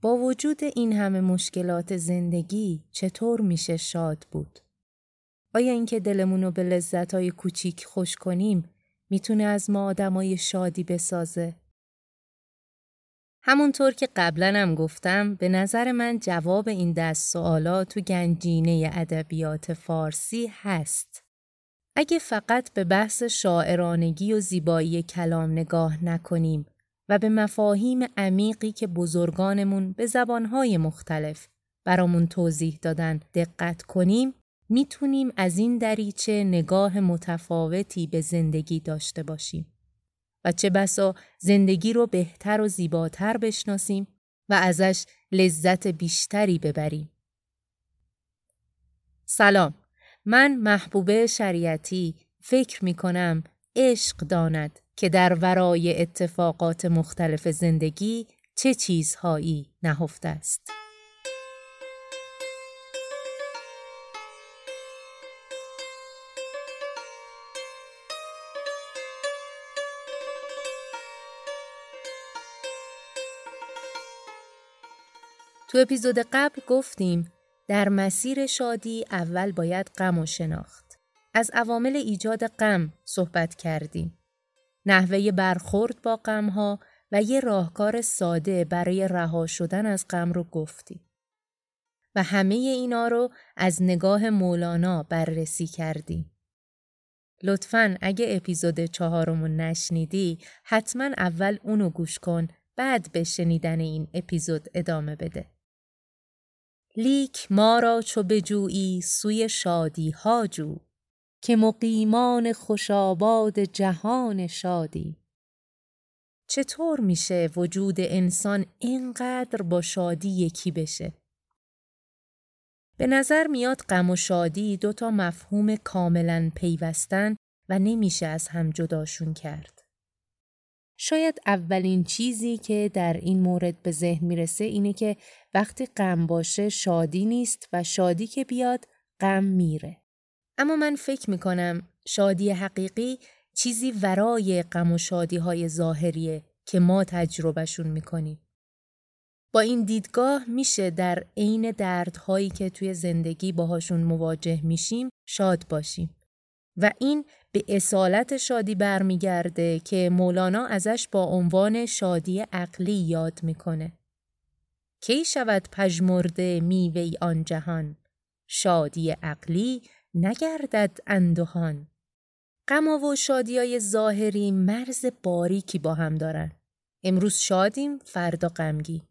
با وجود این همه مشکلات زندگی چطور میشه شاد بود؟ آیا اینکه دلمون رو به لذتهای کوچیک خوش کنیم می‌تونه از ما آدمای شادی بسازه؟ همونطور که قبلا هم گفتم به نظر من جواب این دست سوالات تو گنجینه ادبیات فارسی هست. اگه فقط به بحث شاعرانگی و زیبایی کلام نگاه نکنیم و به مفاهیم عمیقی که بزرگانمون به زبانهای مختلف برامون توضیح دادن دقت کنیم می‌تونیم از این دریچه نگاه متفاوتی به زندگی داشته باشیم. و چه بسا زندگی رو بهتر و زیباتر بشناسیم و ازش لذت بیشتری ببریم. سلام. من محبوبه شریعتی فکر می کنم عشق داند. که در ورای اتفاقات مختلف زندگی چه چیزهایی نهفته است. تو اپیزود قبل گفتیم در مسیر شادی اول باید غم و شناخت. از عوامل ایجاد غم صحبت کردیم. نحوه برخورد با غمها و یه راهکار ساده برای رها شدن از غم رو گفتیم. و همه اینا رو از نگاه مولانا بررسی کردیم. لطفا اگه اپیزود چهارمون نشنیدی حتما اول اونو گوش کن بعد به شنیدن این اپیزود ادامه بده. لیک ما را چو بجویی سوی شادی ها جو که مقیمان خوشاباد جهان شادی چطور میشه وجود انسان اینقدر با شادی یکی بشه؟ به نظر میاد غم و شادی دوتا مفهوم کاملا پیوستن و نمیشه از هم جداشون کرد. شاید اولین چیزی که در این مورد به ذهن می‌رسه اینه که وقتی غم باشه شادی نیست و شادی که بیاد غم میره. اما من فکر می‌کنم شادی حقیقی چیزی ورای غم و شادی های ظاهریه که ما تجربهشون می‌کنیم. با این دیدگاه میشه در عین دردهایی که توی زندگی باهاشون مواجه میشیم شاد باشیم. و این به اصالت شادی برمیگرده که مولانا ازش با عنوان شادی عقلی یاد می‌کنه. کی شود پژمرده میوه آن جهان شادی عقلی نگردد اندوهان. غم و های ظاهری مرز باریکی با هم دارن. امروز شادیم فردا غمگی.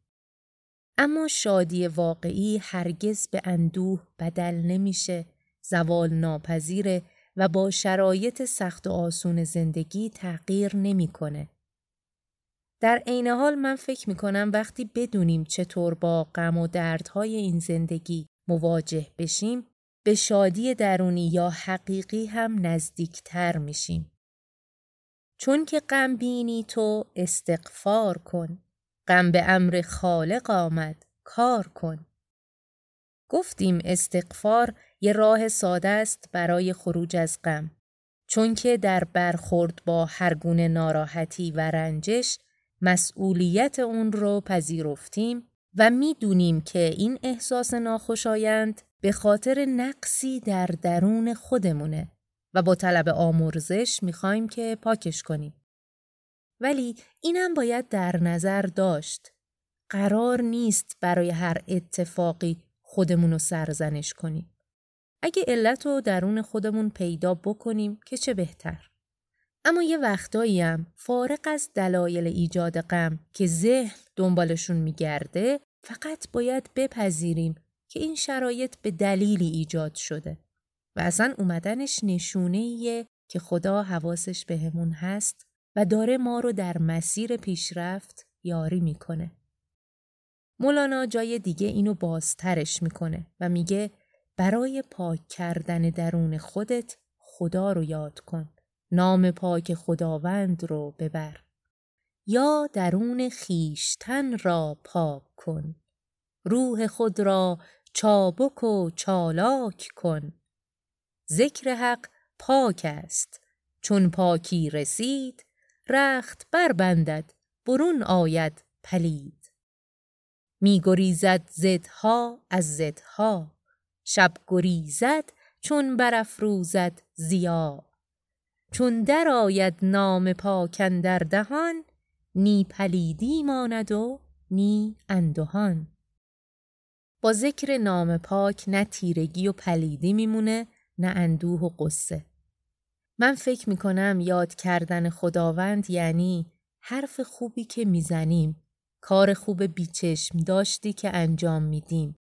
اما شادی واقعی هرگز به اندوه بدل نمیشه. زوال ناپذیره و با شرایط سخت و آسون زندگی تغییر نمی‌کنه. در عین حال من فکر می کنم وقتی بدونیم چطور با غم و دردهای این زندگی مواجه بشیم به شادی درونی یا حقیقی هم نزدیکتر میشیم. چون که غم بینی تو استغفار کن. غم به امر خالق آمد کار کن. گفتیم استغفار یه راه ساده است برای خروج از غم چون که در برخورد با هر گونه ناراحتی و رنجش مسئولیت اون رو پذیرفتیم و می‌دونیم که این احساس ناخوشایند به خاطر نقصی در درون خودمونه و با طلب آمرزش می‌خوایم که پاکش کنیم. ولی اینم باید در نظر داشت. قرار نیست برای هر اتفاقی خودمون رو سرزنش کنیم. اگه علت رو درون خودمون پیدا بکنیم که چه بهتر. اما یه وقتایی هم فارق از دلایل ایجاد غم که ذهن دنبالشون میگرده فقط باید بپذیریم که این شرایط به دلیلی ایجاد شده و اصلا اومدنش نشونه ایه که خدا حواسش بهمون هست و داره ما رو در مسیر پیشرفت یاری می‌کنه. مولانا جای دیگه اینو بازترش می‌کنه و میگه برای پاک کردن درون خودت خدا رو یاد کن. نام پاک خداوند رو ببر. یا درون خیشتن را پاک کن. روح خود را چابک و چالاک کن. ذکر حق پاک است. چون پاکی رسید رخت بربندد برون آید پلید. می گریزد زدها از زدها شب گریزد چون برافروزد زیا چون درآید نام پاک در دهان نی پلیدی ماند و نی اندهان با ذکر نام پاک نه تیرگی و پلیدی میمونه نه اندوه و قصه من فکر می‌کنم یاد کردن خداوند یعنی حرف خوبی که می‌زنیم کار خوب بیچشم داشتی که انجام میدیم.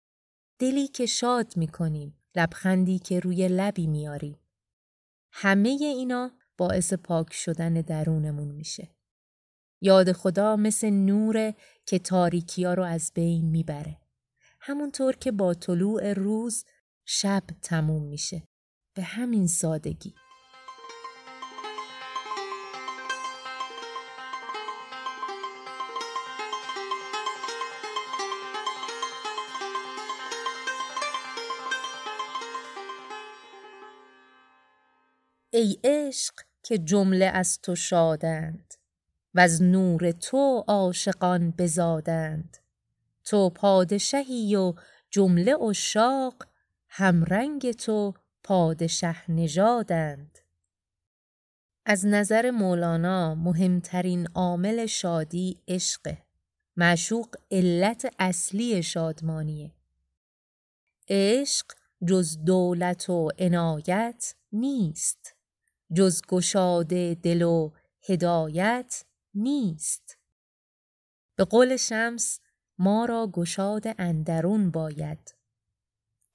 دلی که شاد می‌کنیم لبخندی که روی لبی میاریم همه اینا باعث پاک شدن درونمون میشه. یاد خدا مثل نوره که تاریکی رو از بین می‌بره. همونطور که با طلوع روز شب تموم میشه. به همین سادگی. ای عشق که جمله از تو شادند و از نور تو عاشقان بزادند. تو پادشهی و جمله عشاق همرنگ تو پادشه نژادند. از نظر مولانا مهمترین عامل شادی عشق معشوق علت اصلی شادمانیه. عشق جز دولت و عنایت نیست. جز گشاده دل و هدایت نیست. به قول شمس ما را گشاد اندرون باید.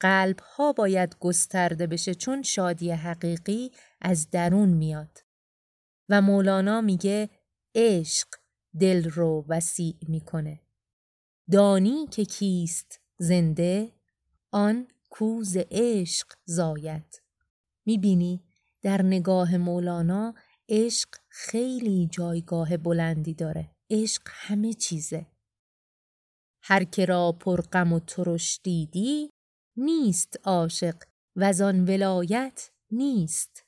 قلب ها باید گسترده بشه چون شادی حقیقی از درون میاد. و مولانا میگه عشق دل رو وسیع می‌کنه. دانی که کیست زنده آن کوز عشق زاید. می‌بینی در نگاه مولانا عشق خیلی جایگاه بلندی داره. عشق همه چیزه. هر که را پرغم و ترش دیدی نیست عاشق و آن ولایت نیست.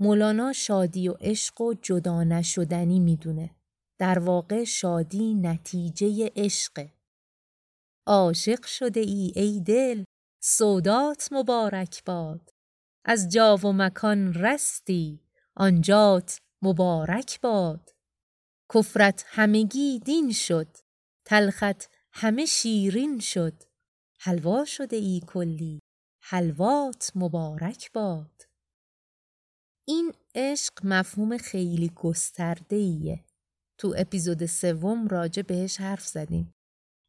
مولانا شادی و عشق و جدا نشدنی می‌دونه. در واقع شادی نتیجه عشقه. عاشق شده ای ای دل سودات مبارک باد. از جا و مکان رستی آنجات مبارک باد. کفرت همگی دین شد تلخت همه شیرین شد حلوا شده ای کلی حلوات مبارک باد این عشق مفهوم خیلی گسترده ایه. تو اپیزود سوم راجع بهش حرف زدیم.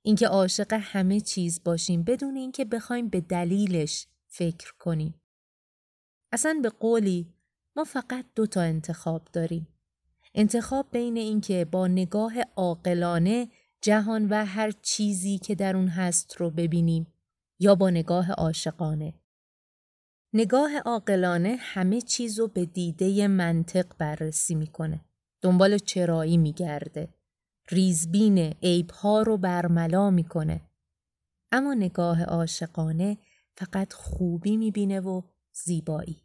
اینکه عاشق همه چیز باشیم بدون اینکه بخوایم به دلیلش فکر کنیم. اصلا به قولی ما فقط دو تا انتخاب داریم. انتخاب بین اینکه با نگاه عاقلانه جهان و هر چیزی که در اون هست رو ببینیم یا با نگاه عاشقانه. نگاه عاقلانه همه چیز رو به دیده منطق بررسی می‌کنه. دنبال چرایی میگرده. ریزبین عیبها رو برملا می‌کنه. اما نگاه عاشقانه فقط خوبی می‌بینه و زیبایی.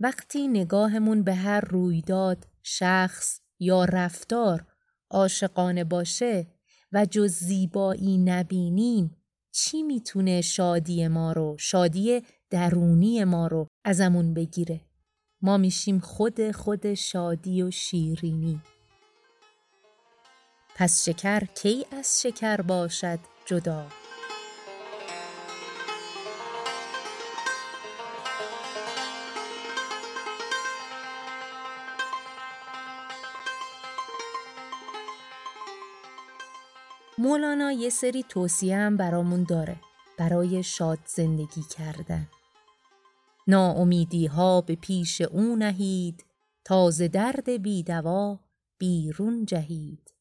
وقتی نگاهمون به هر رویداد، شخص یا رفتار عاشقانه باشه و جز زیبایی نبینیم چی می‌تونه شادی ما رو، شادی درونی ما رو ازمون بگیره؟ ما میشیم خود خود شادی و شیرینی. پس شکر کی از شکر باشد جدا؟ مولانا یه سری توصیه هم برامون داره برای شاد زندگی کردن. ناامیدی ها به پیش او نهید تازه درد بیدوا بیرون جهید.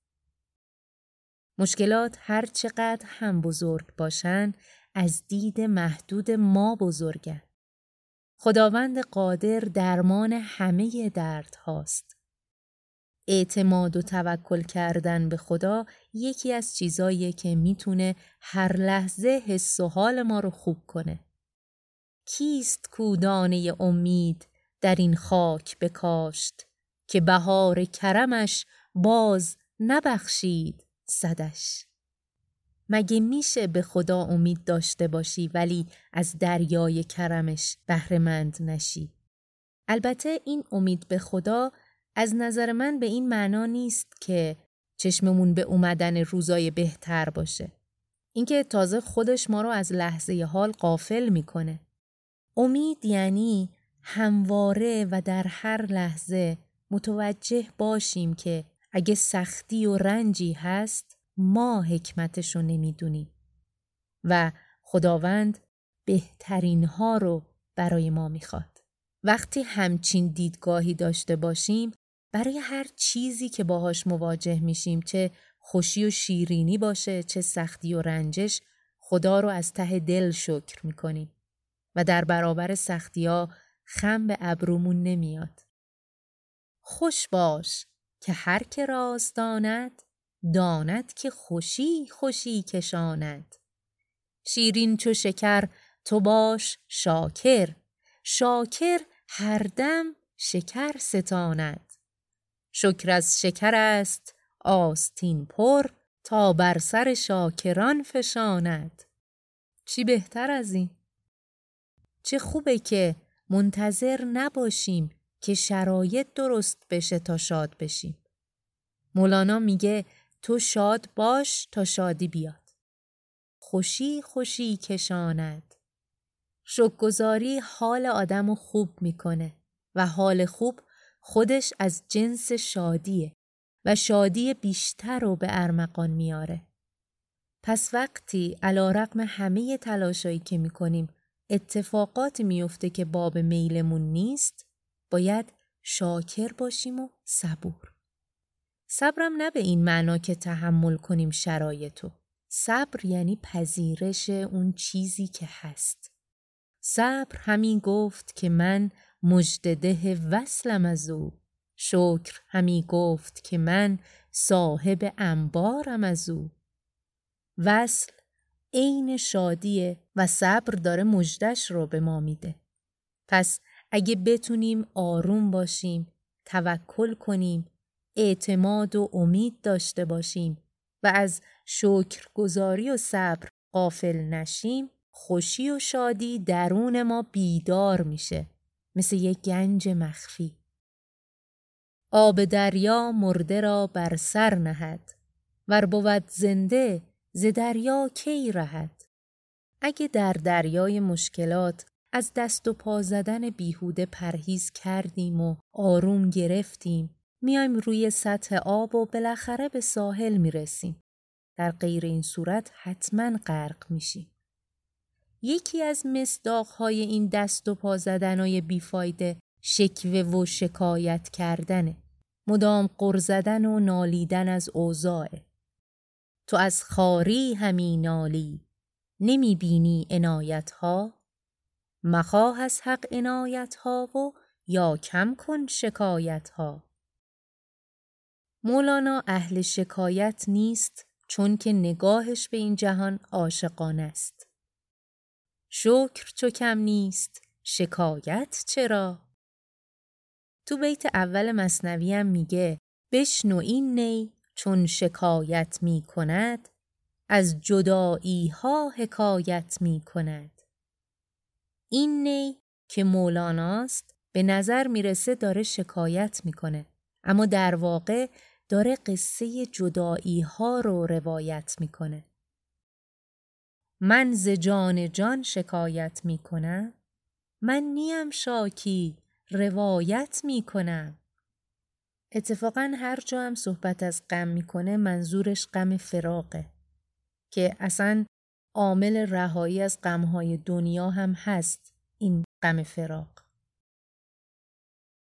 مشکلات هر چقدر هم بزرگ باشن از دید محدود ما بزرگن. خداوند قادر درمان همه درد هاست. اعتماد و توکل کردن به خدا یکی از چیزاییه که می‌تونه هر لحظه حس و حال ما رو خوب کنه. کیست کودانه امید در این خاک بکاشت که بهار کرمش باز نبخشید صدش مگه میشه به خدا امید داشته باشی ولی از دریای کرمش بهرهمند نشی البته این امید به خدا از نظر من به این معنا نیست که چشممون به اومدن روزای بهتر باشه. اینکه تازه خودش ما رو از لحظه حال قافل می‌کنه. امید یعنی همواره و در هر لحظه متوجه باشیم که اگه سختی و رنجی هست ما حکمتش رو نمی‌دونیم. و خداوند بهترین ها رو برای ما می‌خواد. وقتی همچین دیدگاهی داشته باشیم برای هر چیزی که باهاش مواجه میشیم چه خوشی و شیرینی باشه چه سختی و رنجش خدا رو از ته دل شکر می‌کنیم. و در برابر سختی ها خم به ابرومون نمیاد. خوش باش که هر که راز داند داند که خوشی خوشی کشاند. شیرین چو شکر تو باش شاکر. شاکر هر دم شکر ستاند. شکر از شکر است آستین پر تا بر سر شاکران فشاند چی بهتر از این چه خوبه که منتظر نباشیم که شرایط درست بشه تا شاد بشیم. مولانا میگه تو شاد باش تا شادی بیاد. خوشی خوشی کشاند. شکگذاری حال آدم خوب می‌کنه و حال خوب خودش از جنس شادیه و شادی بیشتر رو به ارمقان میاره. پس وقتی علا رقم همه تلاشایی که می‌کنیم اتفاقات میفته که باب میلمون نیست باید شاکر باشیم و صبور. صبرم نه به این معنا که تحمل کنیم شرایطو. صبر یعنی پذیرش اون چیزی که هست. صبر همین گفت که من مجدده وصلم از او. شکر همی گفت که من صاحب انبارم از او. وصل عین شادیه و صبر داره مجدش رو به ما میده. پس اگه بتونیم آروم باشیم، توکل کنیم، اعتماد و امید داشته باشیم و از شکرگزاری و صبر قافل نشیم، خوشی و شادی درون ما بیدار میشه مثل یک گنج مخفی. آب دریا مرده را بر سر نهد ور بود زنده ز دریا کی رهد؟ اگه در دریای مشکلات از دست و پا زدن بیهوده پرهیز کردیم و آروم گرفتیم میایم روی سطح آب و بالاخره به ساحل می‌رسیم. در غیر این صورت حتما غرق میشیم. یکی از مصداقهای این دست و پا زدنهای بیفایده شکوه و شکایت کردنه. مدام قر زدن و نالیدن از اوضاعه تو از خاری همی نالی نمی بینی عنایت ها مخواه از حق عنایت ها و یا کم کن شکایت ها مولانا اهل شکایت نیست چون که نگاهش به این جهان عاشقانه است. شکر چو کم نیست شکایت چرا تو بیت اول مصنوی هم میگه بشنو این نی چون شکایت می کند از جدایی ها حکایت می کند. این نی که مولاناست به نظر می‌رسه داره شکایت می‌کنه اما در واقع داره قصه جدایی ها رو روایت می‌کنه. من ز جان جان شکایت می‌کنم. من نیم شاکی روایت می‌کنم. اتفاقا هر جا هم صحبت از غم می‌کنه منظورش غم فراقه که اصلا عامل رهایی از غمهای دنیا هم هست این غم فراق.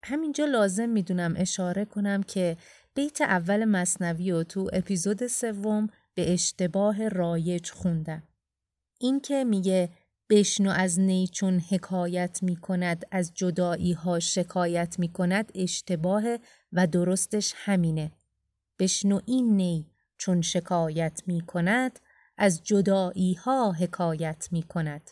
همینجا لازم می‌دونم اشاره کنم که بیت اول مصنوی و تو اپیزود سوم به اشتباه رایج خوندم. این که میگه بشنو از نی چون حکایت می کند از جدایی ها شکایت می کند اشتباه و درستش همینه. بشنو این نی چون شکایت می کند از جدایی ها حکایت می کند.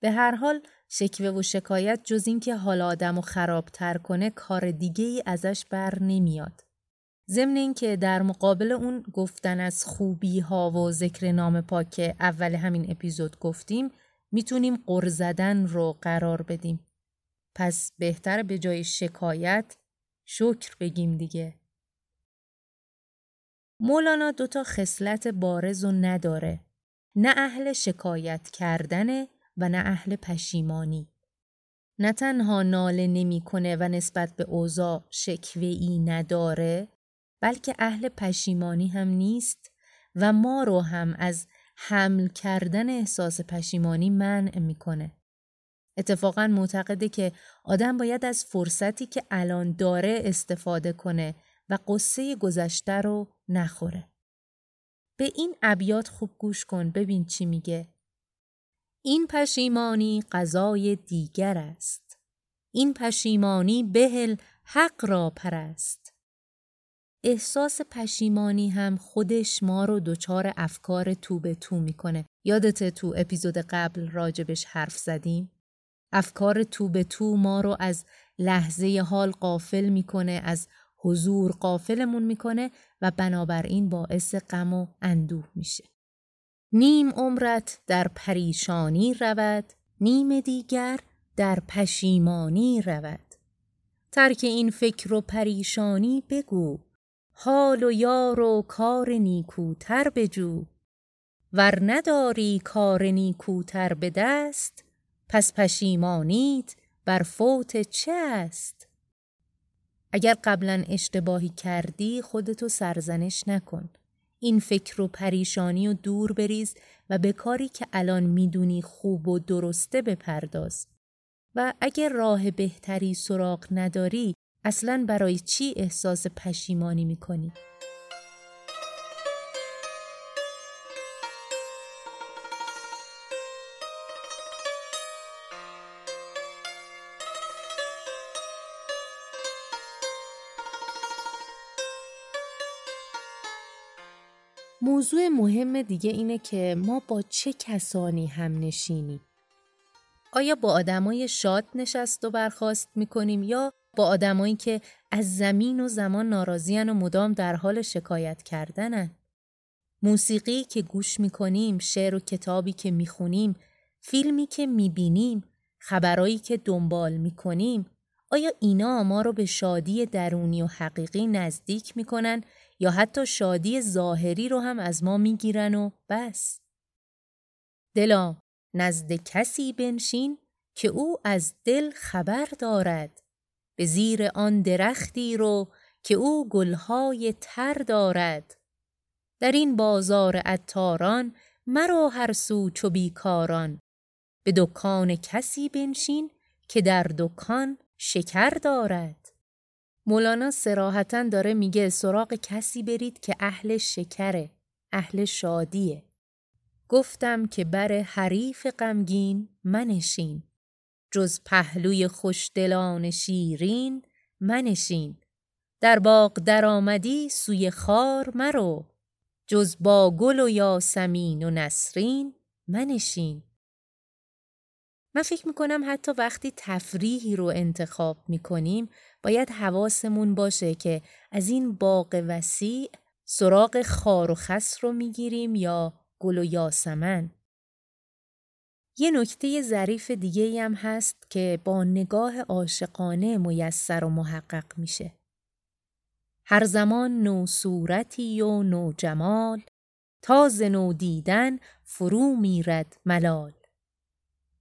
به هر حال شکوه و شکایت جز اینکه حال آدم و خرابتر کنه کار دیگه ای ازش بر نمیاد. ضمن اینکه در مقابل اون گفتن از خوبی ها و ذکر نام پاک اول همین اپیزود گفتیم می‌تونیم قر زدن رو قرار بدیم. پس بهتر به جای شکایت شکر بگیم دیگه. مولانا دوتا خصلت بارز و نداره. نه اهل شکایت کردنه و نه اهل پشیمانی. نه تنها ناله نمی‌کنه و نسبت به اوضاع شکوه ای نداره بلکه اهل پشیمانی هم نیست و ما رو هم از حمل کردن احساس پشیمانی منع می‌کنه. اتفاقا معتقده که آدم باید از فرصتی که الان داره استفاده کنه و قصه گذشته رو نخوره. به این ابیات خوب گوش کن ببین چی میگه. این پشیمانی قضای دیگر است. این پشیمانی بهل حق را پرست. احساس پشیمانی هم خودش ما رو دچار افکار تو به تو می‌کنه. یادت تو اپیزود قبل راجبش حرف زدیم؟ افکار تو به تو ما رو از لحظه حال قافل می‌کنه از حضور قافلمون می‌کنه و بنابراین باعث غم و اندوه میشه. نیم عمرت در پریشانی رود نیم دیگر در پشیمانی رود ترک این فکر و پریشانی بگو حال و یار و کار نیکوتر بجو. ور نداری کار نیکوتر به دست پس پشیمانیت بر فوت چه است؟ اگر قبلا اشتباهی کردی خودتو سرزنش نکن. این فکر و پریشانی و دور بریز و به کاری که الان می‌دونی خوب و درسته بپرداز. و اگر راه بهتری سراغ نداری اصلا برای چی احساس پشیمانی می‌کنی؟ موضوع مهم دیگه اینه که ما با چه کسانی هم نشینیم. آیا با آدمای شاد نشست و برخواست می‌کنیم یا با آدمایی که از زمین و زمان ناراضیان و مدام در حال شکایت کردنن؟ موسیقی که گوش می‌کنیم، شعر و کتابی که می‌خونیم، فیلمی که می‌بینیم، خبرایی که دنبال می‌کنیم، آیا اینا ما رو به شادی درونی و حقیقی نزدیک می‌کنن یا حتی شادی ظاهری رو هم از ما می‌گیرن و بس. دلا نزد کسی بنشین که او از دل خبر دارد به زیر آن درختی رو که او گلهای تر دارد. در این بازار عطاران مرو هر سو چو بیکاران. به دکان کسی بنشین که در دکان شکر دارد. مولانا سراحتا داره میگه سراغ کسی برید که اهل شکره اهل شادیه. گفتم که بر حریف غمگین منشین. جز پهلوی خوشدلان شیرین منشین در باغ درآمدی سوی خار مرو جز با گل و یاسمین و نسرین منشین من فکر می‌کنم حتی وقتی تفریحی رو انتخاب می‌کنیم باید حواسمون باشه که از این باغ وسیع سراغ خار و خس رو می‌گیریم یا گل و یاسمن. یه نکته ظریف دیگه هم هست که با نگاه عاشقانه میسر و محقق میشه. هر زمان نو صورتی و نو جمال تاز نو دیدن فرو میرد ملال.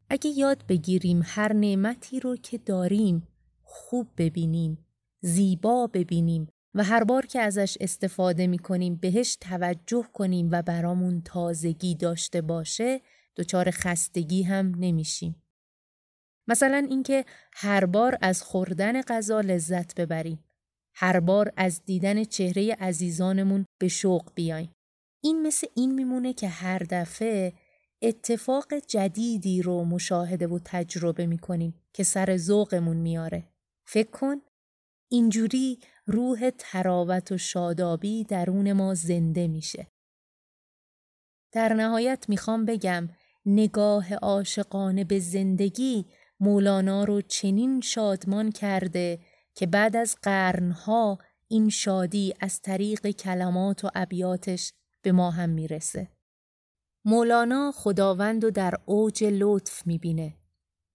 اگه یاد بگیریم هر نعمتی رو که داریم خوب ببینیم، زیبا ببینیم و هر بار که ازش استفاده می کنیم بهش توجه کنیم و برامون تازگی داشته باشه دچار خستگی هم نمیشیم. مثلا اینکه هر بار از خوردن غذا لذت ببریم. هر بار از دیدن چهره عزیزانمون به شوق بیایم. این مثل این میمونه که هر دفعه اتفاق جدیدی رو مشاهده و تجربه می‌کنیم که سر ذوقمون میاره. فکر کن اینجوری روح تراوت و شادابی درون ما زنده میشه. در نهایت می‌خوام بگم نگاه عاشقانه به زندگی مولانا رو چنین شادمان کرده که بعد از قرنها این شادی از طریق کلمات و ابیاتش به ما هم می‌رسه. مولانا خداوند و در اوج لطف می‌بینه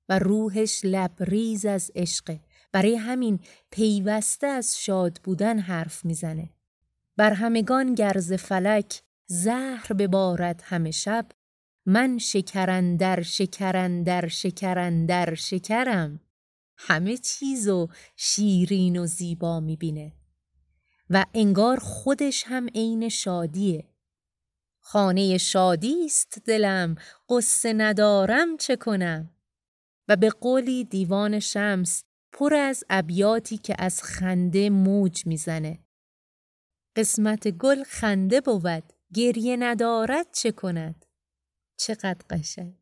و روحش لبریز از عشقه برای همین پیوسته از شاد بودن حرف می‌زنه. بر همگان گرز فلک زهر ببارد همه شب من شکرندر شکرندر شکرندر شکرم. همه چیزو شیرین و زیبا می‌بینه. و انگار خودش هم عین شادیه. خانه شادی است دلم قصه ندارم چه کنم؟ و به قولی دیوان شمس پر از ابیاتی که از خنده موج می‌زنه. قسمت گل خنده بود گریه ندارد چه کند؟ چقدر قشنگ.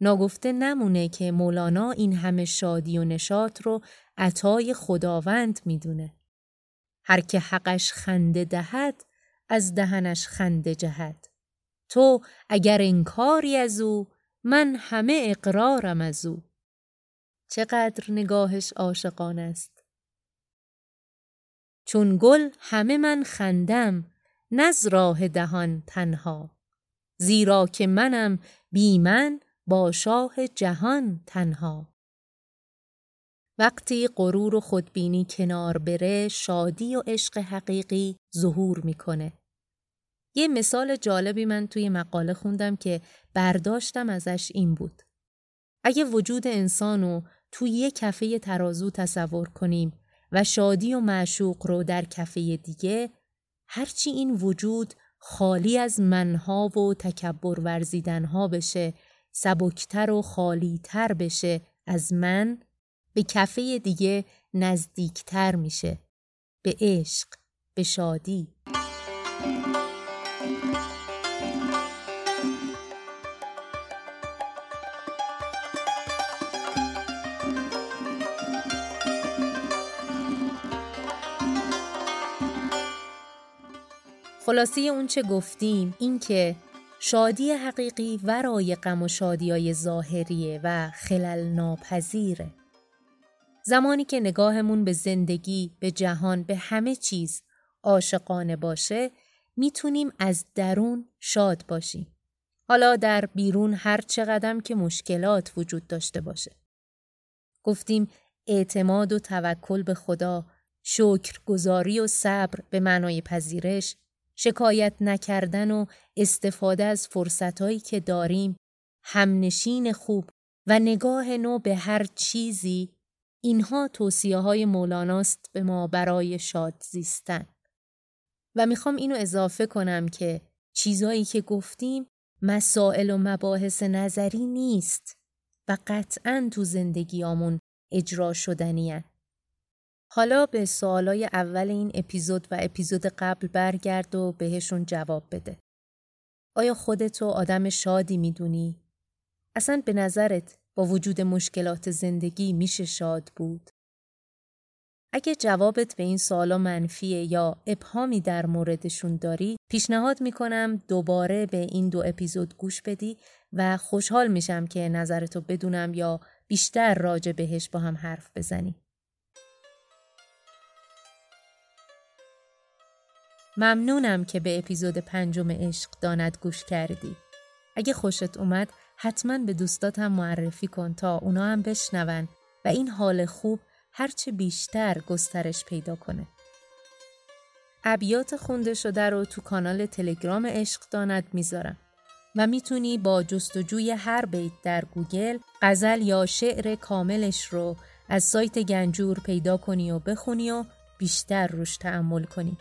ناگفته نمونه که مولانا این همه شادی و نشاط رو عطای خداوند می‌دونه. هر که حقش خنده دهد از دهنش خنده جهد. تو اگر انکاری از او من همه اقرارم از او. چقدر نگاهش عاشقان است. چون گل همه من خندم نز راه دهان تنها. زیرا که منم بی من با شاه جهان تنها. وقتی غرور و خودبینی کنار بره شادی و عشق حقیقی ظهور می‌کنه. یه مثال جالبی من توی مقاله خوندم که برداشتم ازش این بود. اگه وجود انسانو توی یه کفه ترازو تصور کنیم و شادی و معشوق رو در کفه دیگه هرچی این وجود خالی از منها و تکبر ورزیدنها بشه سبکتر و خالیتر بشه از من به کفه دیگه نزدیکتر میشه به عشق به شادی. خلاصی اون چه گفتیم این که شادی حقیقی ورای غم و شادیای ظاهریه و خلل ناپذیره. زمانی که نگاهمون به زندگی، به جهان، به همه چیز عاشقانه باشه می‌تونیم از درون شاد باشیم. حالا در بیرون هر چقدر که مشکلات وجود داشته باشه. گفتیم اعتماد و توکل به خدا، شکر گذاری و صبر به معنای پذیرش، شکایت نکردن و استفاده از فرصتهایی که داریم، همنشین خوب و نگاه نو به هر چیزی اینها توصیه های مولاناست به ما برای شاد زیستن. و می‌خوام اینو اضافه کنم که چیزایی که گفتیم مسائل و مباحث نظری نیست و قطعا تو زندگیامون اجرا شدنیه. حالا به سوالای اول این اپیزود و اپیزود قبل برگرد و بهشون جواب بده. آیا خودتو آدم شادی می‌دونی؟ اصلا به نظرت با وجود مشکلات زندگی میشه شاد بود؟ اگه جوابت به این سوالا منفیه یا ابهامی در موردشون داری پیشنهاد می‌کنم دوباره به این دو اپیزود گوش بدی و خوشحال میشم که نظرتو بدونم یا بیشتر راجع بهش با هم حرف بزنی. ممنونم که به اپیزود پنجم عشق داند گوش کردی. اگه خوشت اومد حتما به دوستات هم معرفی کن تا اونا هم بشنون و این حال خوب هرچه بیشتر گسترش پیدا کنه. ابیات خونده شده رو تو کانال تلگرام عشق داند می‌ذارم و می‌تونی با جستجوی هر بیت در گوگل غزل یا شعر کاملش رو از سایت گنجور پیدا کنی و بخونی و بیشتر روش تعمل کنی.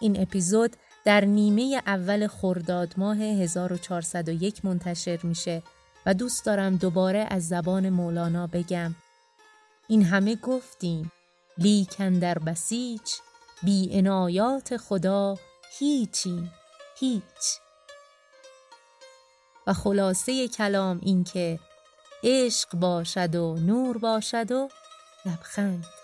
این اپیزود در نیمه اول خرداد ماه 1401 منتشر میشه و دوست دارم دوباره از زبان مولانا بگم. این همه گفتیم لیکن در بسیچ بی انایات خدا هیچی هیچ. و خلاصه کلام این که عشق باشد و نور باشد و لبخند.